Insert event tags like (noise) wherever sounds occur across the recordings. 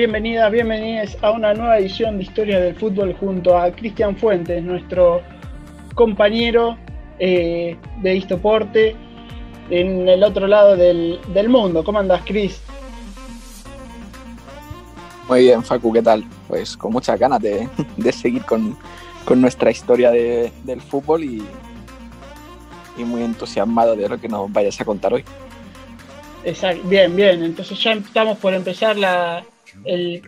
bienvenidas, bienvenidas a una nueva edición de Historia del Fútbol junto a Cristian Fuentes, nuestro compañero eh, de Istoporte en el otro lado del, mundo. ¿Cómo andas, Cris? Muy bien, Facu, ¿qué tal? Pues con muchas ganas de, seguir con, nuestra historia del fútbol y, y muy entusiasmado de lo que nos vayas a contar hoy. Exacto. Bien, bien. Entonces ya estamos por empezar la, el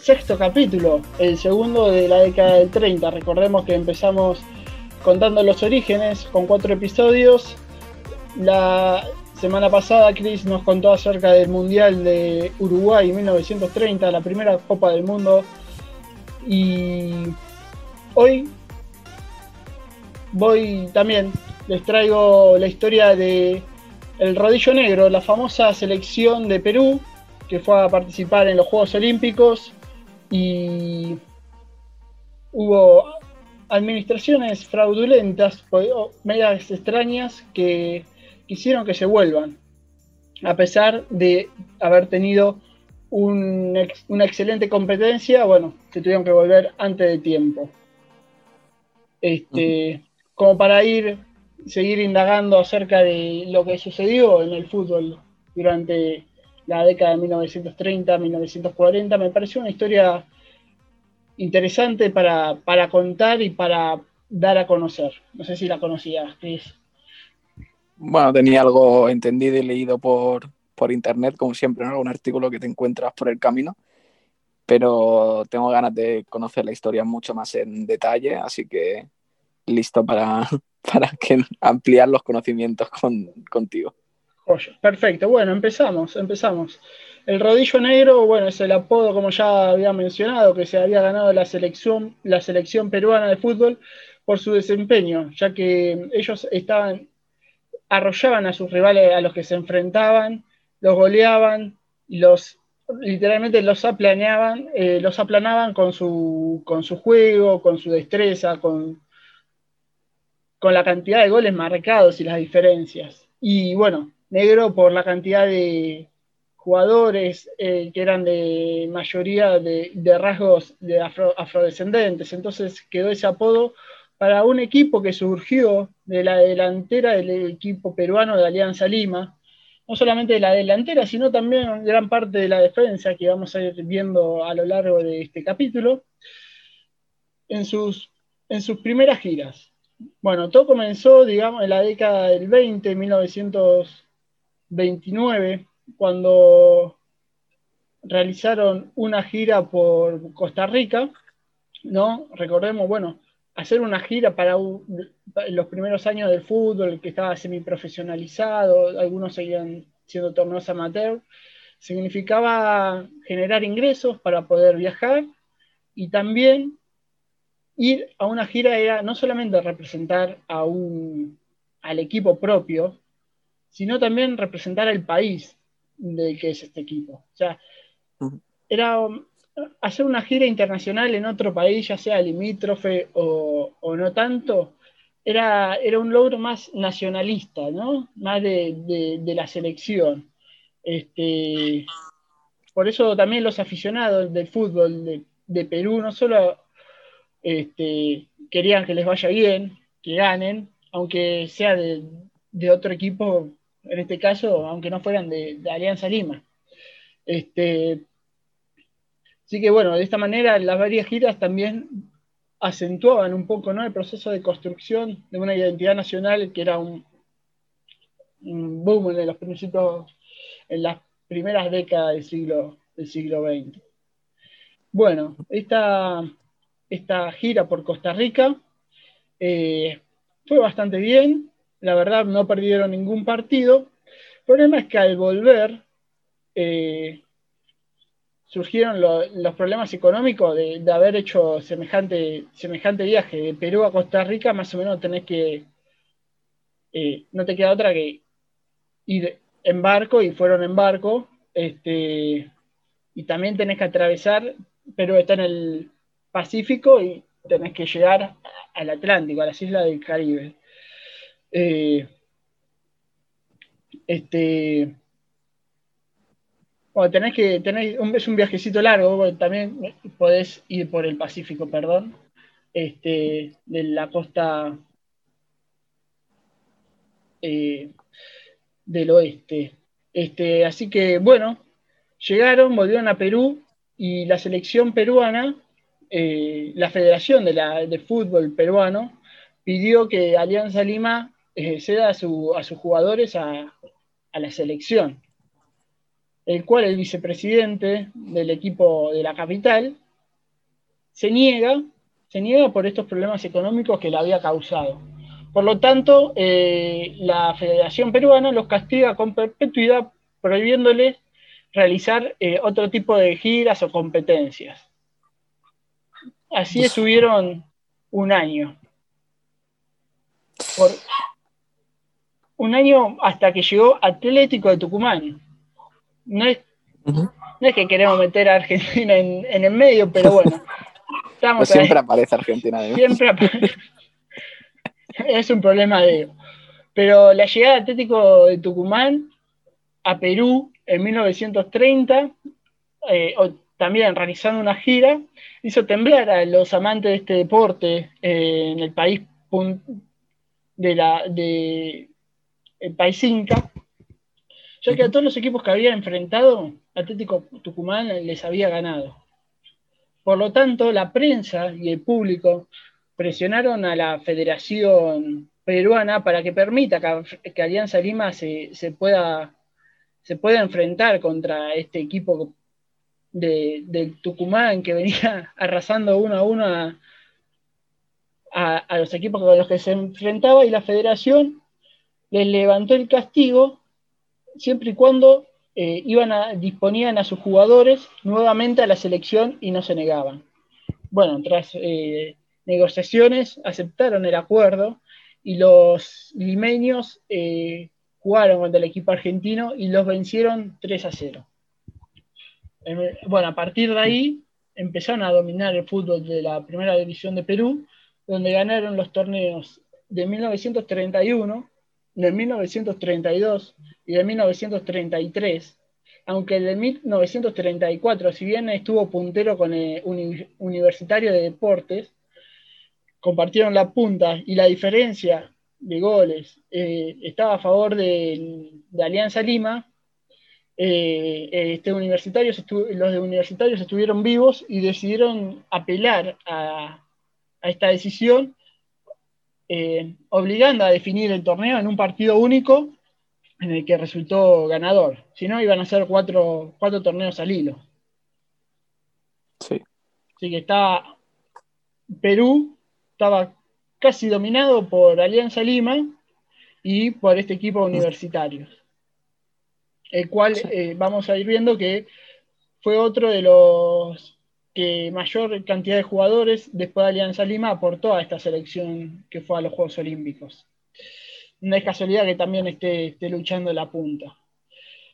sexto capítulo, el segundo de la década del 30. Recordemos que empezamos contando los orígenes con cuatro episodios. La semana pasada Chris nos contó acerca del Mundial de Uruguay 1930, la primera Copa del Mundo. Y hoy voy también, les traigo la historia de el Rodillo Negro, la famosa selección de Perú que fue a participar en los Juegos Olímpicos y hubo administraciones fraudulentas, medias extrañas que quisieron que se vuelvan, a pesar de haber tenido una excelente competencia, bueno, se tuvieron que volver antes de tiempo. Este, Como para ir seguir indagando acerca de lo que sucedió en el fútbol durante la década de 1930-1940. Me pareció una historia interesante para, contar y para dar a conocer. No sé si la conocías, Chris. Bueno, tenía algo entendido y leído por, por internet, como siempre, en algún artículo que te encuentras por el camino, pero tengo ganas de conocer la historia mucho más en detalle, así que listo para, (laughs) para que ampliar los conocimientos contigo. Perfecto, bueno, empezamos, empezamos. El rodillo negro, bueno, es el apodo, como ya había mencionado, que se había ganado la selección, la selección peruana de fútbol por su desempeño, ya que ellos estaban, arrollaban a sus rivales a los que se enfrentaban, los goleaban, los literalmente los aplaneaban, eh, los aplanaban con su, con su juego, con su destreza, con, con la cantidad de goles marcados y las diferencias. Y bueno, negro por la cantidad de jugadores eh, que eran de mayoría de, rasgos de afrodescendentes. Entonces quedó ese apodo para un equipo que surgió de la delantera del equipo peruano de Alianza Lima. No solamente de la delantera, sino también gran parte de la defensa que vamos a ir viendo a lo largo de este capítulo. En sus, en sus primeras giras. Bueno, todo comenzó, digamos, en la década del 20, 1929, cuando realizaron una gira por Costa Rica, ¿no? Recordemos, bueno, hacer una gira para los primeros años del fútbol, que estaba semiprofesionalizado, algunos seguían siendo torneos amateur, significaba generar ingresos para poder viajar y también ir a una gira era no solamente representar a un, al equipo propio, sino también representar al país del que es este equipo. O sea, era um, hacer una gira internacional en otro país, ya sea limítrofe o, no tanto, era, era, un logro más nacionalista, ¿no? Más de, la selección. Este, por eso también los aficionados del fútbol de, de Perú no solo este, querían que les vaya bien, que ganen, aunque sea de, otro equipo, en este caso, aunque no fueran de, Alianza Lima. Este, así que bueno, de esta manera las varias giras también acentuaban un poco ¿no? el proceso de construcción de una identidad nacional que era un, boom en los principios, en las primeras décadas del siglo, del siglo XX. Bueno, esta, esta gira por Costa Rica. Eh, fue bastante bien, la verdad no perdieron ningún partido. El problema es que al volver eh, surgieron los problemas económicos de, haber hecho semejante, semejante viaje de Perú a Costa Rica, más o menos tenés que, eh, no te queda otra que ir en barco y fueron en barco, este, y también tenés que atravesar, pero está en el, Pacífico y tenés que llegar al Atlántico, a las islas del Caribe. Eh, este, Bueno, tenés que tener un, es un viajecito largo, también podés ir por el Pacífico, perdón, este, de la costa eh, del oeste. Este, así que bueno, llegaron, volvieron a Perú y la selección peruana, eh, la Federación de, la, de Fútbol Peruano, pidió que Alianza Lima eh, ceda a, sus jugadores a, la selección, el cual el vicepresidente del equipo de la capital se niega, se niega por estos problemas económicos que le había causado. Por lo tanto, eh, la Federación Peruana los castiga con perpetuidad, prohibiéndoles realizar eh, otro tipo de giras o competencias. Así estuvieron un año. Por un año hasta que llegó Atlético de Tucumán. No es, que queremos meter a Argentina en, el medio, pero bueno. (laughs) Pues siempre aparece Argentina. Siempre aparece. (laughs) es un problema de... Pero la llegada de Atlético de Tucumán a Perú en 1930, eh, también realizando una gira, hizo temblar a los amantes de este deporte eh, en el país de la, de, el país Inca, ya que a todos los equipos que había enfrentado, Atlético Tucumán les había ganado. Por lo tanto, la prensa y el público presionaron a la Federación Peruana para que permita que, Alianza Lima se, pueda, se pueda enfrentar contra este equipo de, Tucumán que venía (laughs) arrasando uno a uno a, a, los equipos con los que se enfrentaba y la federación les levantó el castigo siempre y cuando eh, iban a, disponían a sus jugadores nuevamente a la selección y no se negaban. Bueno, tras eh, negociaciones aceptaron el acuerdo y los limeños eh, jugaron contra el equipo argentino y los vencieron 3 a 0. Bueno, a partir de ahí empezaron a dominar el fútbol de la primera división de Perú, donde ganaron los torneos de 1931, de 1932 y de 1933, aunque el de 1934, si bien estuvo puntero con el Universitario de Deportes, compartieron la punta y la diferencia de goles eh, estaba a favor de, Alianza Lima, eh, este universitarios los de universitarios estuvieron vivos y decidieron apelar a, esta decisión, eh, obligando a definir el torneo en un partido único en el que resultó ganador. Si no, iban a ser cuatro, cuatro torneos al hilo. Sí. Así que está Perú estaba casi dominado por Alianza Lima y por este equipo universitario, el cual eh, vamos a ir viendo que fue otro de los que mayor cantidad de jugadores después de Alianza Lima aportó a esta selección que fue a los Juegos Olímpicos. No es casualidad que también esté, luchando la punta.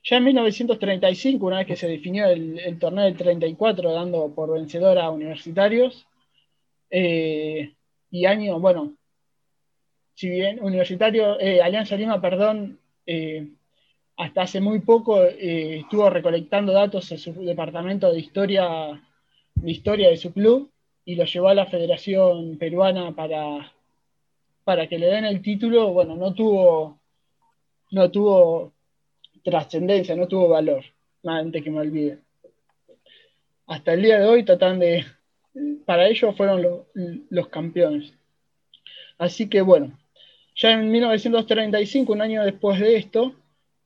Ya en 1935, una vez que se definió el, torneo del 34, dando por vencedor a universitarios, eh, y año, bueno, si bien Universitario, eh, Alianza Lima, perdón, eh, hasta hace muy poco eh, estuvo recolectando datos en su departamento de historia, de historia de su club y lo llevó a la Federación Peruana para, para que le den el título, bueno, no tuvo, no tuvo trascendencia, no tuvo valor, antes que me olvide. Hasta el día de hoy tratan de, para ellos fueron los campeones. Así que bueno, ya en 1935, un año después de esto,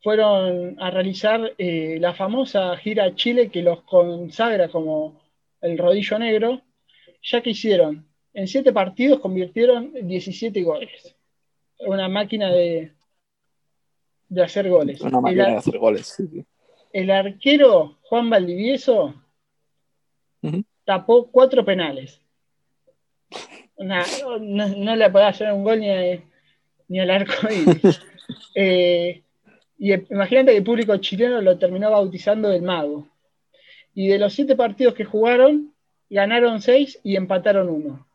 fueron a realizar eh, la famosa gira Chile que los consagra como el rodillo negro, ya que hicieron, en siete partidos convirtieron 17 goles. Una máquina de, de hacer goles. Una máquina de hacer goles, El arquero Juan Valdivieso tapó cuatro penales. no, le podía hacer un gol ni, ni al arco (laughs) eh, y imagínate que el público chileno lo terminó bautizando del mago. Y de los siete partidos que jugaron, ganaron seis y empataron uno.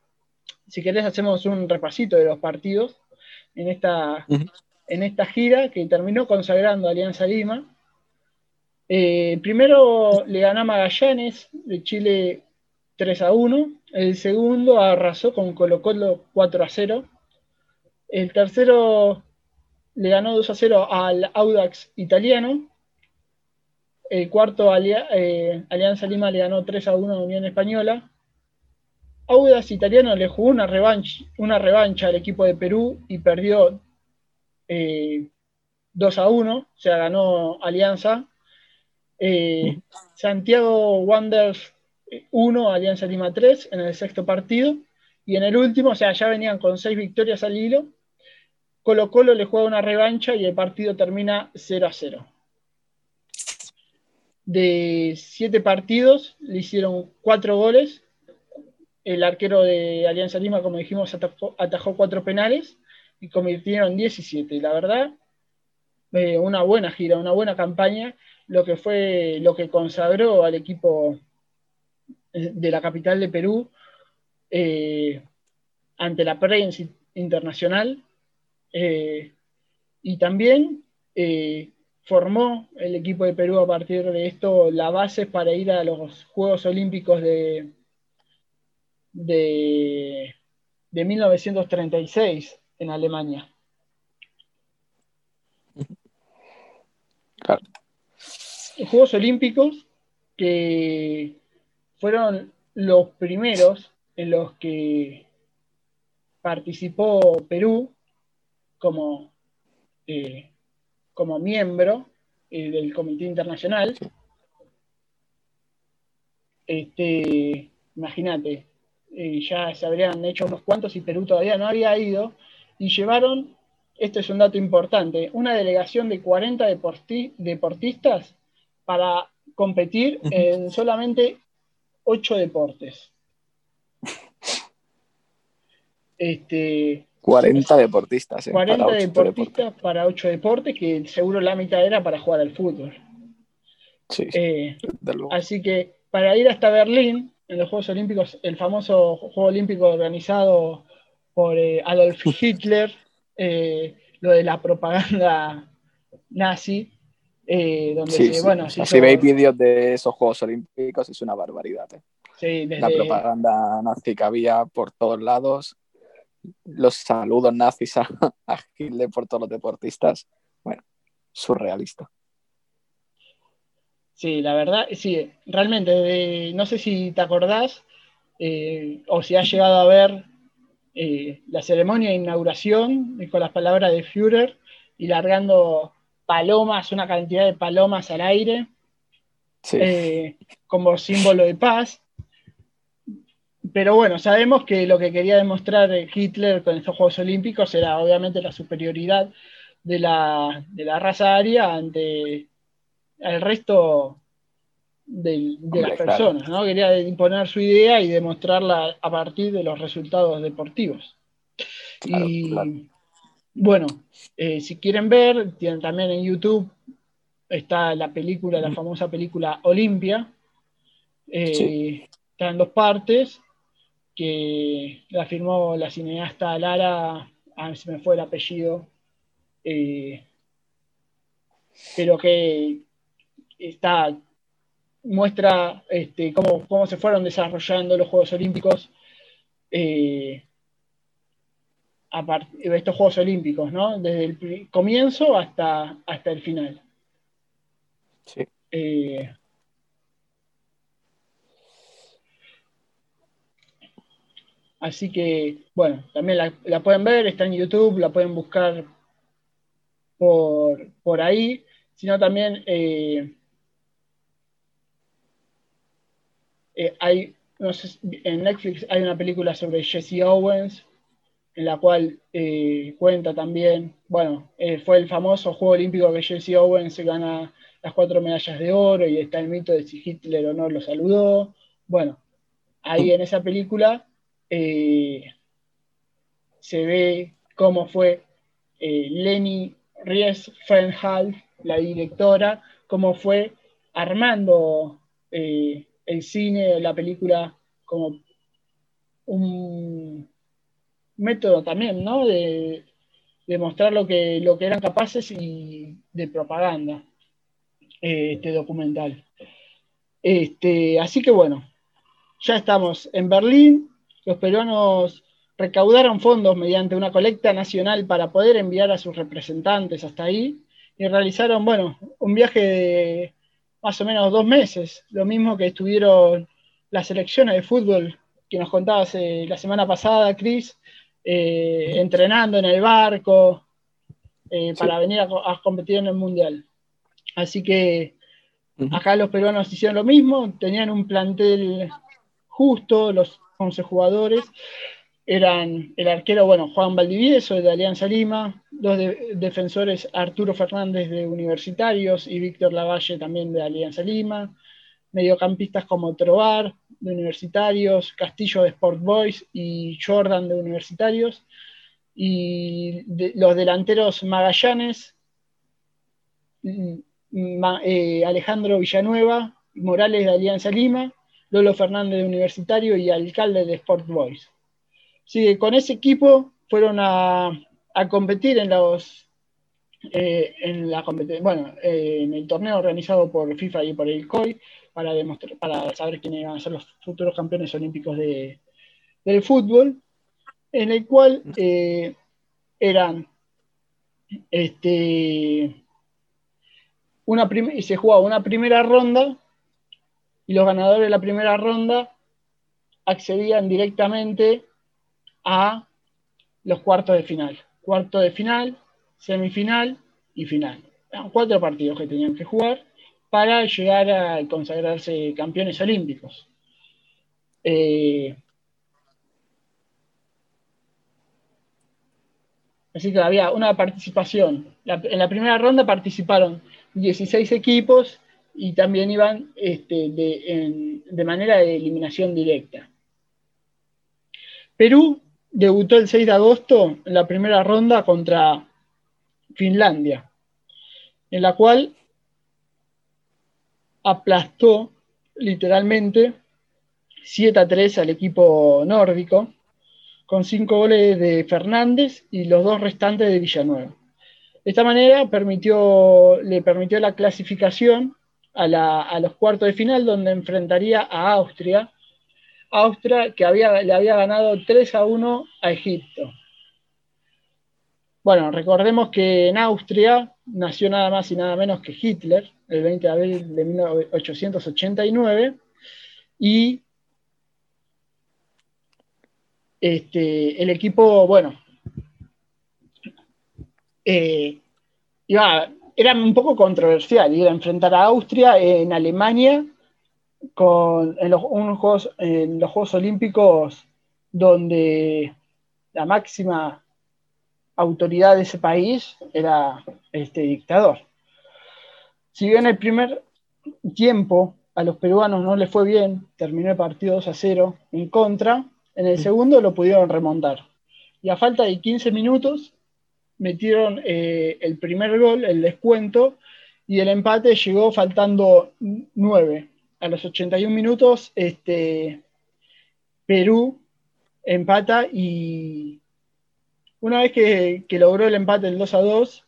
Si querés, hacemos un repasito de los partidos en esta, en esta gira que terminó consagrando Alianza Lima. Eh, primero le ganó a Magallanes de Chile 3 a 1. El segundo arrasó con Colo Colo 4 a 0. El tercero le ganó 2 a 0 al Audax italiano. El cuarto, eh, Alianza Lima le ganó 3 a 1 a Unión Española. Audax italiano le jugó una revancha, una revancha al equipo de Perú y perdió 2 eh, a 1, o sea, ganó Alianza. Eh, Santiago Wanderers 1, Alianza Lima 3 en el sexto partido. Y en el último, o sea, ya venían con 6 victorias al hilo. Colo Colo le juega una revancha y el partido termina 0 a 0. De 7 partidos le hicieron 4 goles el arquero de Alianza Lima, como dijimos, atajó, cuatro penales y convirtieron 17. La verdad, eh, una buena gira, una buena campaña, lo que fue lo que consagró al equipo eh, de la capital de Perú eh, ante la prensa internacional y también formó el equipo de Perú a partir de esto la base para ir a los Juegos Olímpicos de, de, 1936 en Alemania. Juegos Olímpicos que fueron los primeros en los que participó Perú como, eh, como miembro eh, del Comité Internacional. Este, imagínate, ya se habrían hecho unos cuantos y Perú todavía no había ido, y llevaron, este es un dato importante, una delegación de 40 deportistas para competir en solamente 8 deportes. (laughs) Este, 40 deportistas. 40 para deportistas para 8 deportes, que seguro la mitad era para jugar al fútbol. Sí, eh, así que para ir hasta Berlín, en los Juegos Olímpicos, el famoso Juego Olímpico organizado por eh, Adolf (laughs) Hitler, eh, lo de la propaganda nazi, eh, donde bueno, si veis vídeos de esos Juegos Olímpicos es una barbaridad. La propaganda nazi que había por todos lados, los saludos nazis a, a Hitler por todos los deportistas, bueno, surrealista. Sí, la verdad, sí, realmente, no sé si te acordás eh, o si has llegado a ver eh, la ceremonia de inauguración con las palabras de Führer y largando palomas, una cantidad de palomas al aire, eh, como símbolo de paz. Pero bueno, sabemos que lo que quería demostrar Hitler con estos Juegos Olímpicos era obviamente la superioridad de la, de la raza aria ante al resto de, las personas, ¿no? Quería imponer su idea y demostrarla a partir de los resultados deportivos. y bueno, eh, si quieren ver, tienen también en YouTube está la película, la famosa película Olimpia. Eh, está en dos partes, que la firmó la cineasta Lara, a ver si me fue el apellido, eh, pero que está, muestra este, cómo, se fueron desarrollando los Juegos Olímpicos eh, a partir de estos Juegos Olímpicos, ¿no? Desde el comienzo hasta, hasta el final. Sí. Eh, así que, bueno, también la, pueden ver, está en YouTube, la pueden buscar por, por ahí, sino también eh, Eh, hay, en Netflix hay una película sobre Jesse Owens, en la cual eh, cuenta también, bueno, fue el famoso Juego Olímpico que Jesse Owens gana las cuatro medallas de oro y está el mito de si Hitler o no lo saludó. Bueno, ahí en esa película se ve cómo fue Leni Ries Fernhal, la directora, cómo fue armando el cine, la película como un método también, ¿no? De, mostrar lo que, lo que eran capaces y de propaganda. eh, este documental. Este, así que bueno, ya estamos en Berlín. Los peruanos recaudaron fondos mediante una colecta nacional para poder enviar a sus representantes hasta ahí y realizaron, bueno, un viaje de más o menos dos meses, lo mismo que estuvieron las elecciones de fútbol que nos contabas la semana pasada, Cris, eh, entrenando en el barco eh, para venir a, competir en el Mundial. Así que acá los peruanos hicieron lo mismo, tenían un plantel justo, los 11 jugadores, eran el arquero, bueno, Juan Valdivieso de Alianza Lima, los defensores Arturo Fernández de Universitarios y Víctor Lavalle también de Alianza Lima, mediocampistas como Trovar de Universitarios, Castillo de Sport Boys y Jordan de Universitarios, y los delanteros Magallanes, mm, eh, Alejandro Villanueva, Morales de Alianza Lima, Lolo Fernández de Universitario y Alcalde de Sport Boys. Con ese equipo fueron a, competir en los eh, en la bueno, eh, en el torneo organizado por FIFA y por el COI para demostrar, para saber quiénes iban a ser los futuros campeones olímpicos de, del fútbol, en el cual eh, eran este una se jugaba una primera ronda y los ganadores de la primera ronda accedían directamente a los cuartos de final. Cuarto de final, semifinal y final. Eran cuatro partidos que tenían que jugar para llegar a consagrarse campeones olímpicos. Eh, así que había una participación. en la primera ronda participaron 16 equipos y también iban este, de manera de eliminación directa. Perú debutó el 6 de agosto en la primera ronda contra Finlandia, en la cual aplastó literalmente 7 a 3 al equipo nórdico, con 5 goles de Fernández y los dos restantes de Villanueva. De esta manera le permitió la clasificación a, los cuartos de final, donde enfrentaría a Austria Austria, que había, le había ganado 3 a 1 a Egipto. Bueno, recordemos que en Austria nació nada más y nada menos que Hitler, el 20 de abril de 1889, y este, el equipo, bueno, eh, era un poco controversial ir a enfrentar a Austria en Alemania con, en, los, juegos, en los Juegos Olímpicos donde la máxima autoridad de ese país era este dictador. Si bien el primer tiempo a los peruanos no les fue bien, terminó el partido 2 a 0 en contra, en el segundo lo pudieron remontar. Y a falta de 15 minutos metieron eh, el primer gol, el descuento, y el empate llegó faltando 9 a los 81 minutos, este, Perú empata y una vez que, logró el empate del 2 a 2,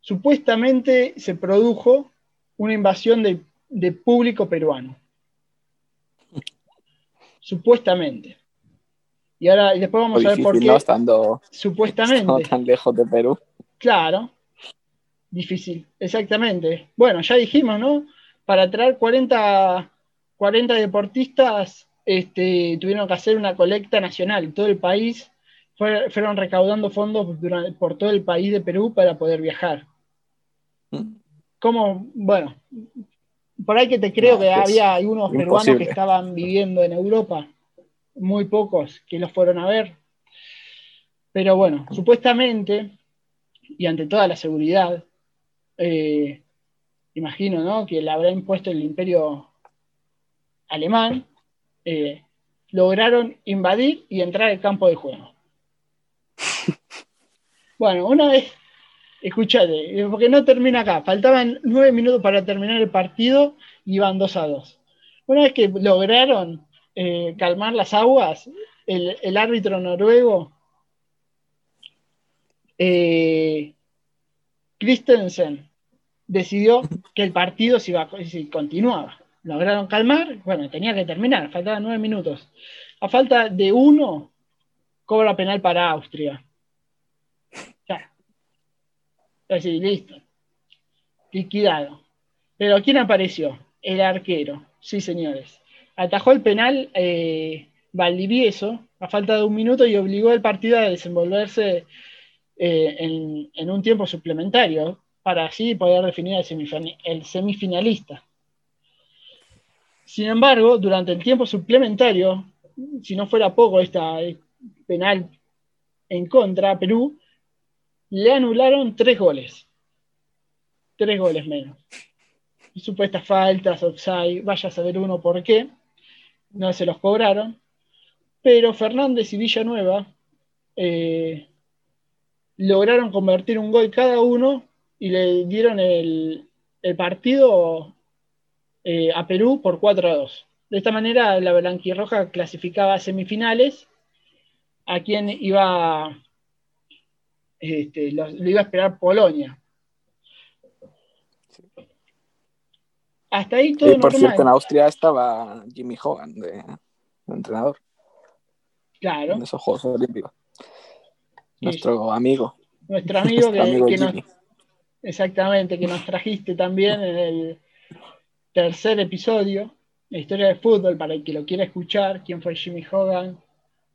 supuestamente se produjo una invasión de, público peruano. (laughs) Supuestamente. Y ahora después vamos a ver por qué. No estando, supuestamente. tan lejos de Perú. Claro. Difícil, exactamente. Bueno, ya dijimos, ¿no? para traer 40, 40 deportistas, este, tuvieron que hacer una colecta nacional. Todo el país fueron recaudando fondos por todo el país de Perú para poder viajar. Mm. Como, bueno, por ahí que te creo que había algunos peruanos que estaban viviendo en Europa, muy pocos que los fueron a ver. Pero bueno, supuestamente, y ante toda la seguridad, eh, imagino, ¿no? Que le habrá impuesto el imperio alemán, eh, lograron invadir y entrar al campo de juego. (laughs) Bueno, una vez, escuchate, porque no termina acá, faltaban nueve minutos para terminar el partido y iban dos a dos. Una vez que lograron eh, calmar las aguas, el, árbitro noruego, eh, Christensen, decidió que el partido se iba, si continuaba. Lograron calmar, bueno, tenía que terminar, faltaban nueve minutos. A falta de uno, cobra penal para Austria. Ya. Así, listo. Liquidado. Pero ¿quién apareció? El arquero. Sí, señores. Atajó el penal eh, Valdivieso a falta de un minuto y obligó al partido a desenvolverse eh, en, un tiempo suplementario para así poder definir el, semifinalista. Sin embargo, durante el tiempo suplementario, si no fuera poco esta penal en contra a Perú, le anularon tres goles. Tres goles menos. Supuestas faltas, offside, vaya a saber uno por qué. No se los cobraron. Pero Fernández y Villanueva eh, lograron convertir un gol cada uno y le dieron el, partido eh, a Perú por 4 a 2. De esta manera, la Blanquirroja clasificaba a semifinales a quien iba, este, lo, iba a esperar Polonia. Hasta ahí todo. Por cierto, en Austria estaba Jimmy Hogan de, entrenador. Claro. En esos Juegos Olímpicos. Nuestro amigo. Nuestro (laughs) amigo que, nos, exactamente, que nos trajiste también en el tercer episodio, la historia de fútbol, para el que lo quiera escuchar, quién fue Jimmy Hogan.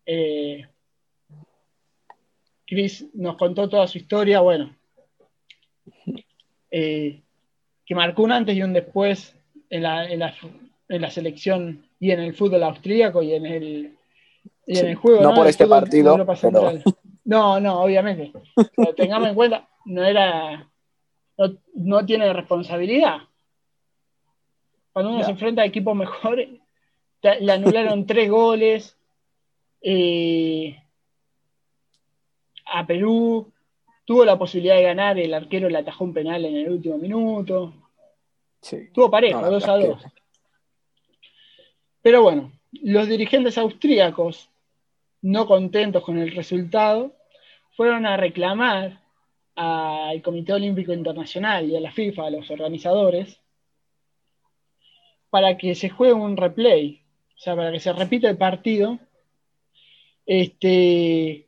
Eh, Chris nos contó toda su historia, bueno, (laughs) eh, que marcó un antes y un después en la, selección y en el fútbol austríaco y en el, en el juego. No, por este partido. No, no, obviamente. Pero tengamos en cuenta, no era. No, tiene responsabilidad. Cuando uno se enfrenta a equipos mejores, le anularon tres goles. Eh, a Perú tuvo la posibilidad de ganar, el arquero le atajó un penal en el último minuto. Tuvo pareja, 2 a 2. Pero bueno, los dirigentes austríacos, no contentos con el resultado, fueron a reclamar al Comité Olímpico Internacional y a la FIFA, a los organizadores, para que se juegue un replay, o sea, para que se repita el partido, este,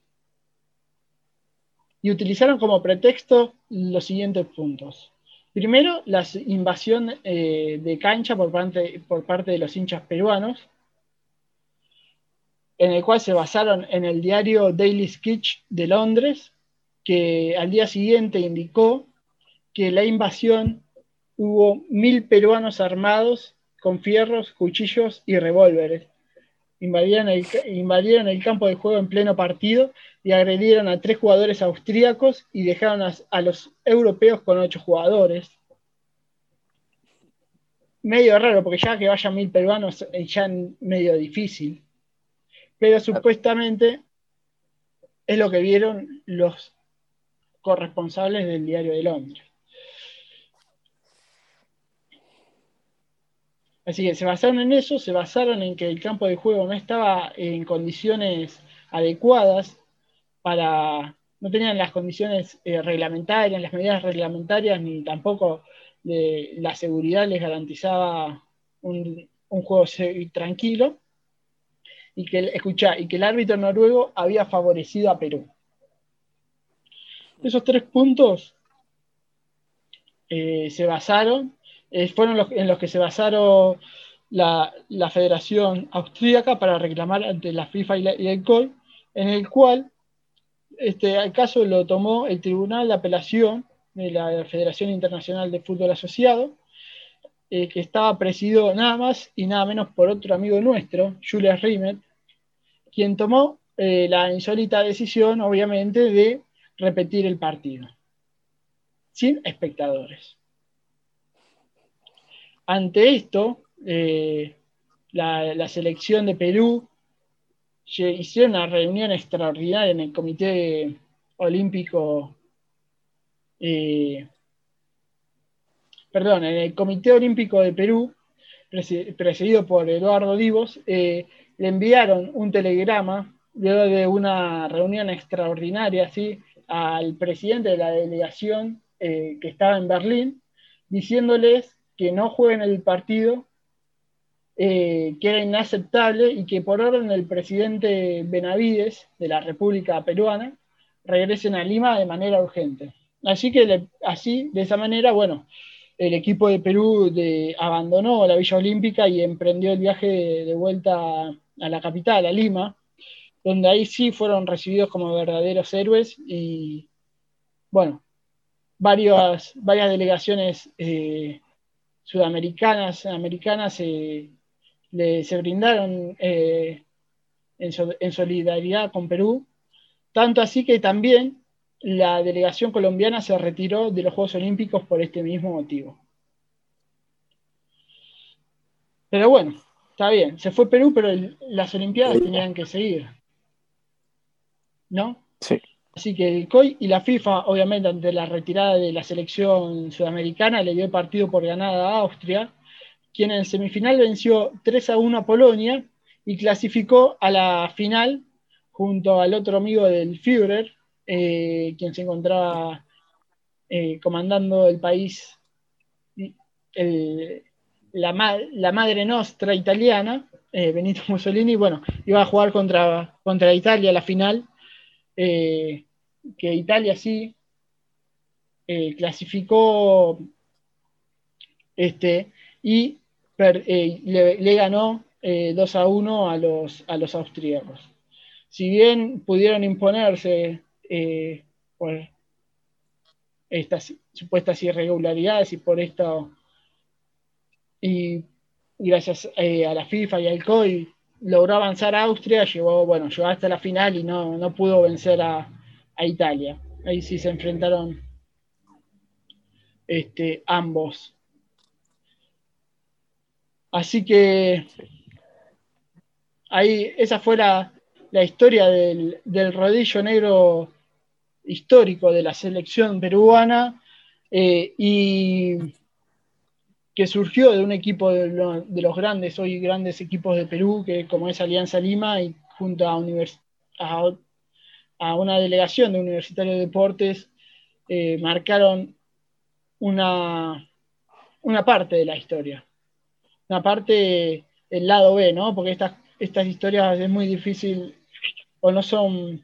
y utilizaron como pretexto los siguientes puntos. Primero, la invasión eh, de cancha por parte, de los hinchas peruanos, en el cual se basaron en el diario Daily Sketch de Londres, que al día siguiente indicó que la invasión hubo mil peruanos armados con fierros, cuchillos y revólveres. Invadieron invadieron el, campo de juego en pleno partido y agredieron a tres jugadores austríacos y dejaron a los europeos con ocho jugadores. Medio raro, porque ya que vayan mil peruanos, ya medio difícil pero supuestamente es lo que vieron los corresponsables del diario de Londres. Así que se basaron en eso, se basaron en que el campo de juego no estaba en condiciones adecuadas para, no tenían las condiciones eh, reglamentarias, las medidas reglamentarias, ni tampoco la seguridad les garantizaba un, juego tranquilo y que, escucha, y que el árbitro noruego había favorecido a Perú. Esos tres puntos eh, se basaron, eh, fueron en los que se basaron la, Federación Austríaca para reclamar ante la FIFA y, el COI, en el cual este, el caso lo tomó el Tribunal de Apelación de la Federación Internacional de Fútbol Asociado, eh, que estaba presidido nada más y nada menos por otro amigo nuestro, Julius Rimet, quien tomó eh, la insólita decisión, obviamente, de repetir el partido, sin espectadores. Ante esto, eh, la, selección de Perú hicieron una reunión extraordinaria en el Comité Olímpico perdón, en el Comité Olímpico de Perú, presidido por Eduardo Divos, eh, le enviaron un telegrama luego de una reunión extraordinaria ¿sí? al presidente de la delegación eh, que estaba en Berlín, diciéndoles que no jueguen el partido, eh, que era inaceptable y que por orden del presidente Benavides de la República Peruana regresen a Lima de manera urgente. Así que así, de esa manera, bueno, el equipo de Perú abandonó la Villa Olímpica y emprendió el viaje de, vuelta a la capital, a Lima, donde ahí sí fueron recibidos como verdaderos héroes y, bueno, varias, varias delegaciones eh, sudamericanas, americanas eh, se brindaron eh, en, solidaridad con Perú, tanto así que también la delegación colombiana se retiró de los Juegos Olímpicos por este mismo motivo. Pero bueno, está bien, se fue Perú, pero las Olimpiadas tenían que seguir. ¿No? Sí. Así que el COI y la FIFA, obviamente, ante la retirada de la selección sudamericana, le dio el partido por ganada a Austria, quien en semifinal venció 3 a 1 a Polonia y clasificó a la final junto al otro amigo del Führer, eh, quien se encontraba eh, comandando el país, la, madre nostra italiana, eh, Benito Mussolini, bueno, iba a jugar contra, contra Italia la final, que Italia sí clasificó este, y le, ganó 2 a 1 a los, a austríacos. Si bien pudieron imponerse eh, por estas supuestas irregularidades y por esto, y gracias eh, a la FIFA y al COI, logró avanzar a Austria, llegó, bueno, llegó hasta la final y no, pudo vencer a, Italia. Ahí sí se enfrentaron este, ambos. Así que ahí esa fue la, historia del, del rodillo negro histórico de la selección peruana eh, y que surgió de un equipo de, los grandes, hoy grandes equipos de Perú, que como es Alianza Lima, y junto a, a, una delegación de Universitario de Deportes, eh, marcaron una, una parte de la historia. Una parte, el lado B, ¿no? Porque estas, estas historias es muy difícil o no son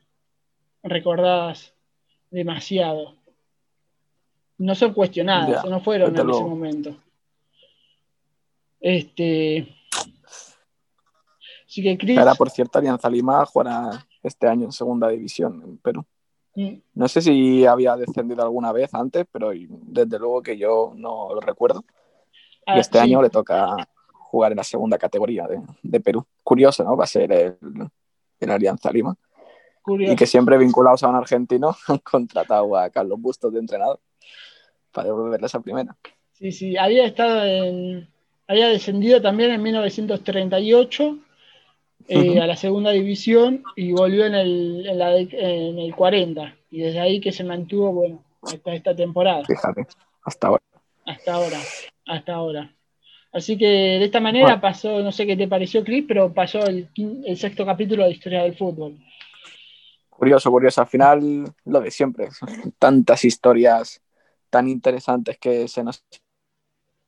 recordadas demasiado. No son cuestionadas, no fueron en ese momento. Este. Así que Chris. Ahora, por cierto, Alianza Lima jugará este año en segunda división en Perú. Mm. No sé si había descendido alguna vez antes, pero desde luego que yo no lo recuerdo. y ah, este año le toca jugar en la segunda categoría de, Perú. Curioso, ¿no? Va a ser el, el Alianza Lima. Y que siempre vinculados a un argentino (laughs) han contratado a Carlos Bustos de entrenador para devolverle esa primera. Sí, sí, había estado en. Había descendido también en 1938 eh, a la segunda división y volvió en el, en, el 40. Y desde ahí que se mantuvo, bueno, hasta esta temporada. Fíjate, hasta ahora. Hasta ahora, hasta ahora. Así que de esta manera pasó, no sé qué te pareció, Chris, pero pasó el, el sexto capítulo de Historia del Fútbol. Curioso, curioso. Al final, lo de siempre. (laughs) Tantas historias tan interesantes que se nos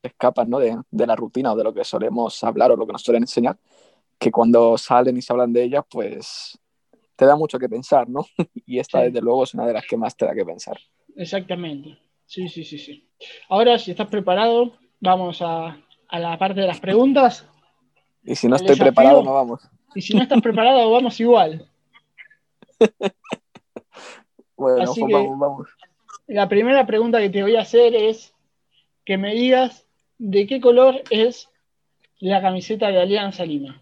escapan ¿no? de, la rutina o de lo que solemos hablar o lo que nos suelen enseñar, que cuando salen y se hablan de ellas, pues te da mucho que pensar, ¿no? (laughs) Y esta, desde luego, es una de las que más te da que pensar. Exactamente. Sí, sí, sí, sí. Ahora, si estás preparado, vamos a, a la parte de las preguntas. Y si no estoy preparado, no vamos. Y si no estás preparado, (laughs) vamos igual. (laughs) bueno, pues vamos, vamos. La primera pregunta que te voy a hacer es que me digas de qué color es la camiseta de Alianza Lima.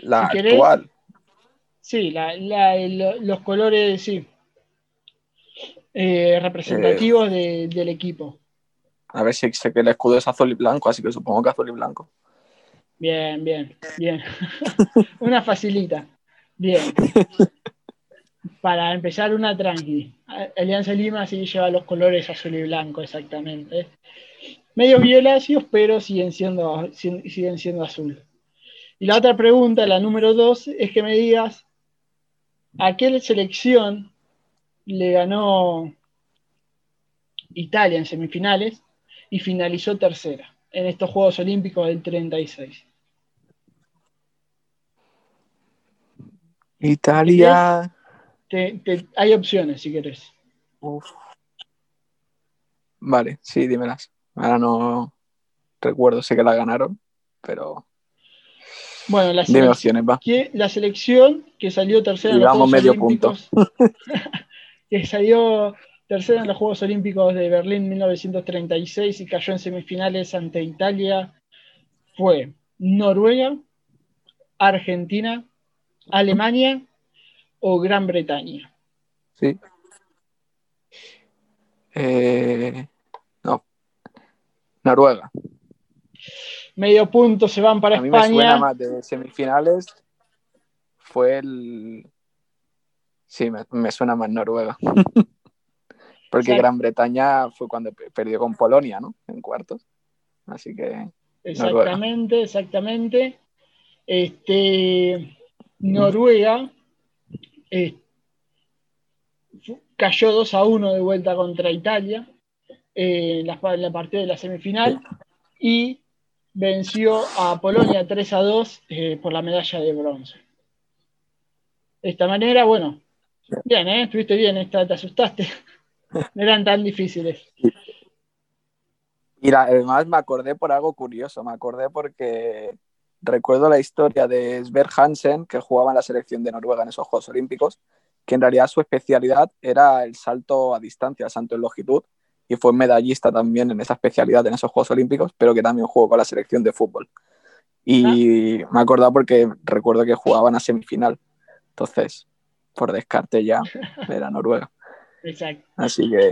La actual. Sí, los colores, sí. Eh, representativos eh. del equipo. A ver si sé que el escudo es azul y blanco, así que supongo que azul y blanco. Bien, bien, bien. (laughs) (laughs) una facilita. Bien. Para empezar, una tranqui. Alianza Lima sí lleva los colores azul y blanco, exactamente. Medio violáceos, pero siguen siendo, siguen siendo azul. Y la otra pregunta, la número dos, es que me digas a qué selección le ganó Italia en semifinales y finalizó tercera en estos Juegos Olímpicos del 36. Italia. hay opciones si querés. Vale, sí, dímelas. Ahora no recuerdo, sé que la ganaron, pero. Bueno, la selección, Que, la selección que salió tercera en los medio Olímpicos. (laughs) que salió tercera en los Juegos Olímpicos de Berlín 1936 y cayó en semifinales ante Italia fue Noruega, Argentina, Alemania o Gran Bretaña. Sí. Eh, no. Noruega. Medio punto se van para España. A mí me suena más de semifinales. Fue el. Sí, me, suena más Noruega. (laughs) Porque Gran Bretaña fue cuando perdió con Polonia, ¿no? En cuartos. Así que. Exactamente, exactamente. Este. Noruega eh, cayó 2 a 1 de vuelta contra Italia eh, en, la, partida de la semifinal y venció a Polonia 3 a 2 eh, por la medalla de bronce. De esta manera, bueno, bien, ¿eh? Estuviste bien, esta, te asustaste. No eran tan difíciles. Y además me acordé por algo curioso, me acordé porque recuerdo la historia de Sver Hansen, que jugaba en la selección de Noruega en esos Juegos Olímpicos, que en realidad su especialidad era el salto a distancia, el salto en longitud, y fue medallista también en esa especialidad en esos Juegos Olímpicos, pero que también jugó con la selección de fútbol. Y ah. me he acordado porque recuerdo que jugaban a semifinal. Entonces, por descarte ya, era Noruega. Exacto. Así que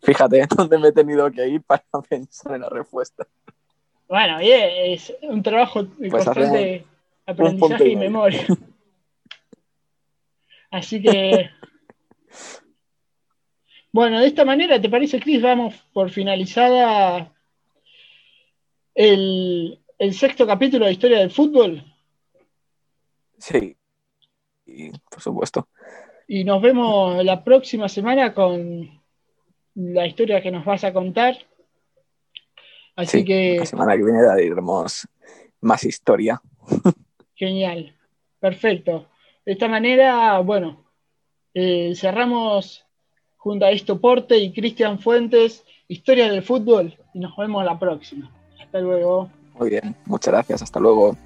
fíjate (laughs) dónde me he tenido que ir para (laughs) pensar en la respuesta. Bueno, es un trabajo de pues constante aprendizaje y memoria. (laughs) Así que. Bueno, de esta manera, ¿te parece, Chris? Vamos por finalizada el, sexto capítulo de Historia del Fútbol. Sí, por supuesto. Y nos vemos la próxima semana con la historia que nos vas a contar. Así que. La semana que viene daremos más historia. Genial. Perfecto. De esta manera, bueno, eh, cerramos junto a Porte y Cristian Fuentes, Historia del Fútbol, y nos vemos la próxima. Hasta luego. Muy bien, muchas gracias, hasta luego.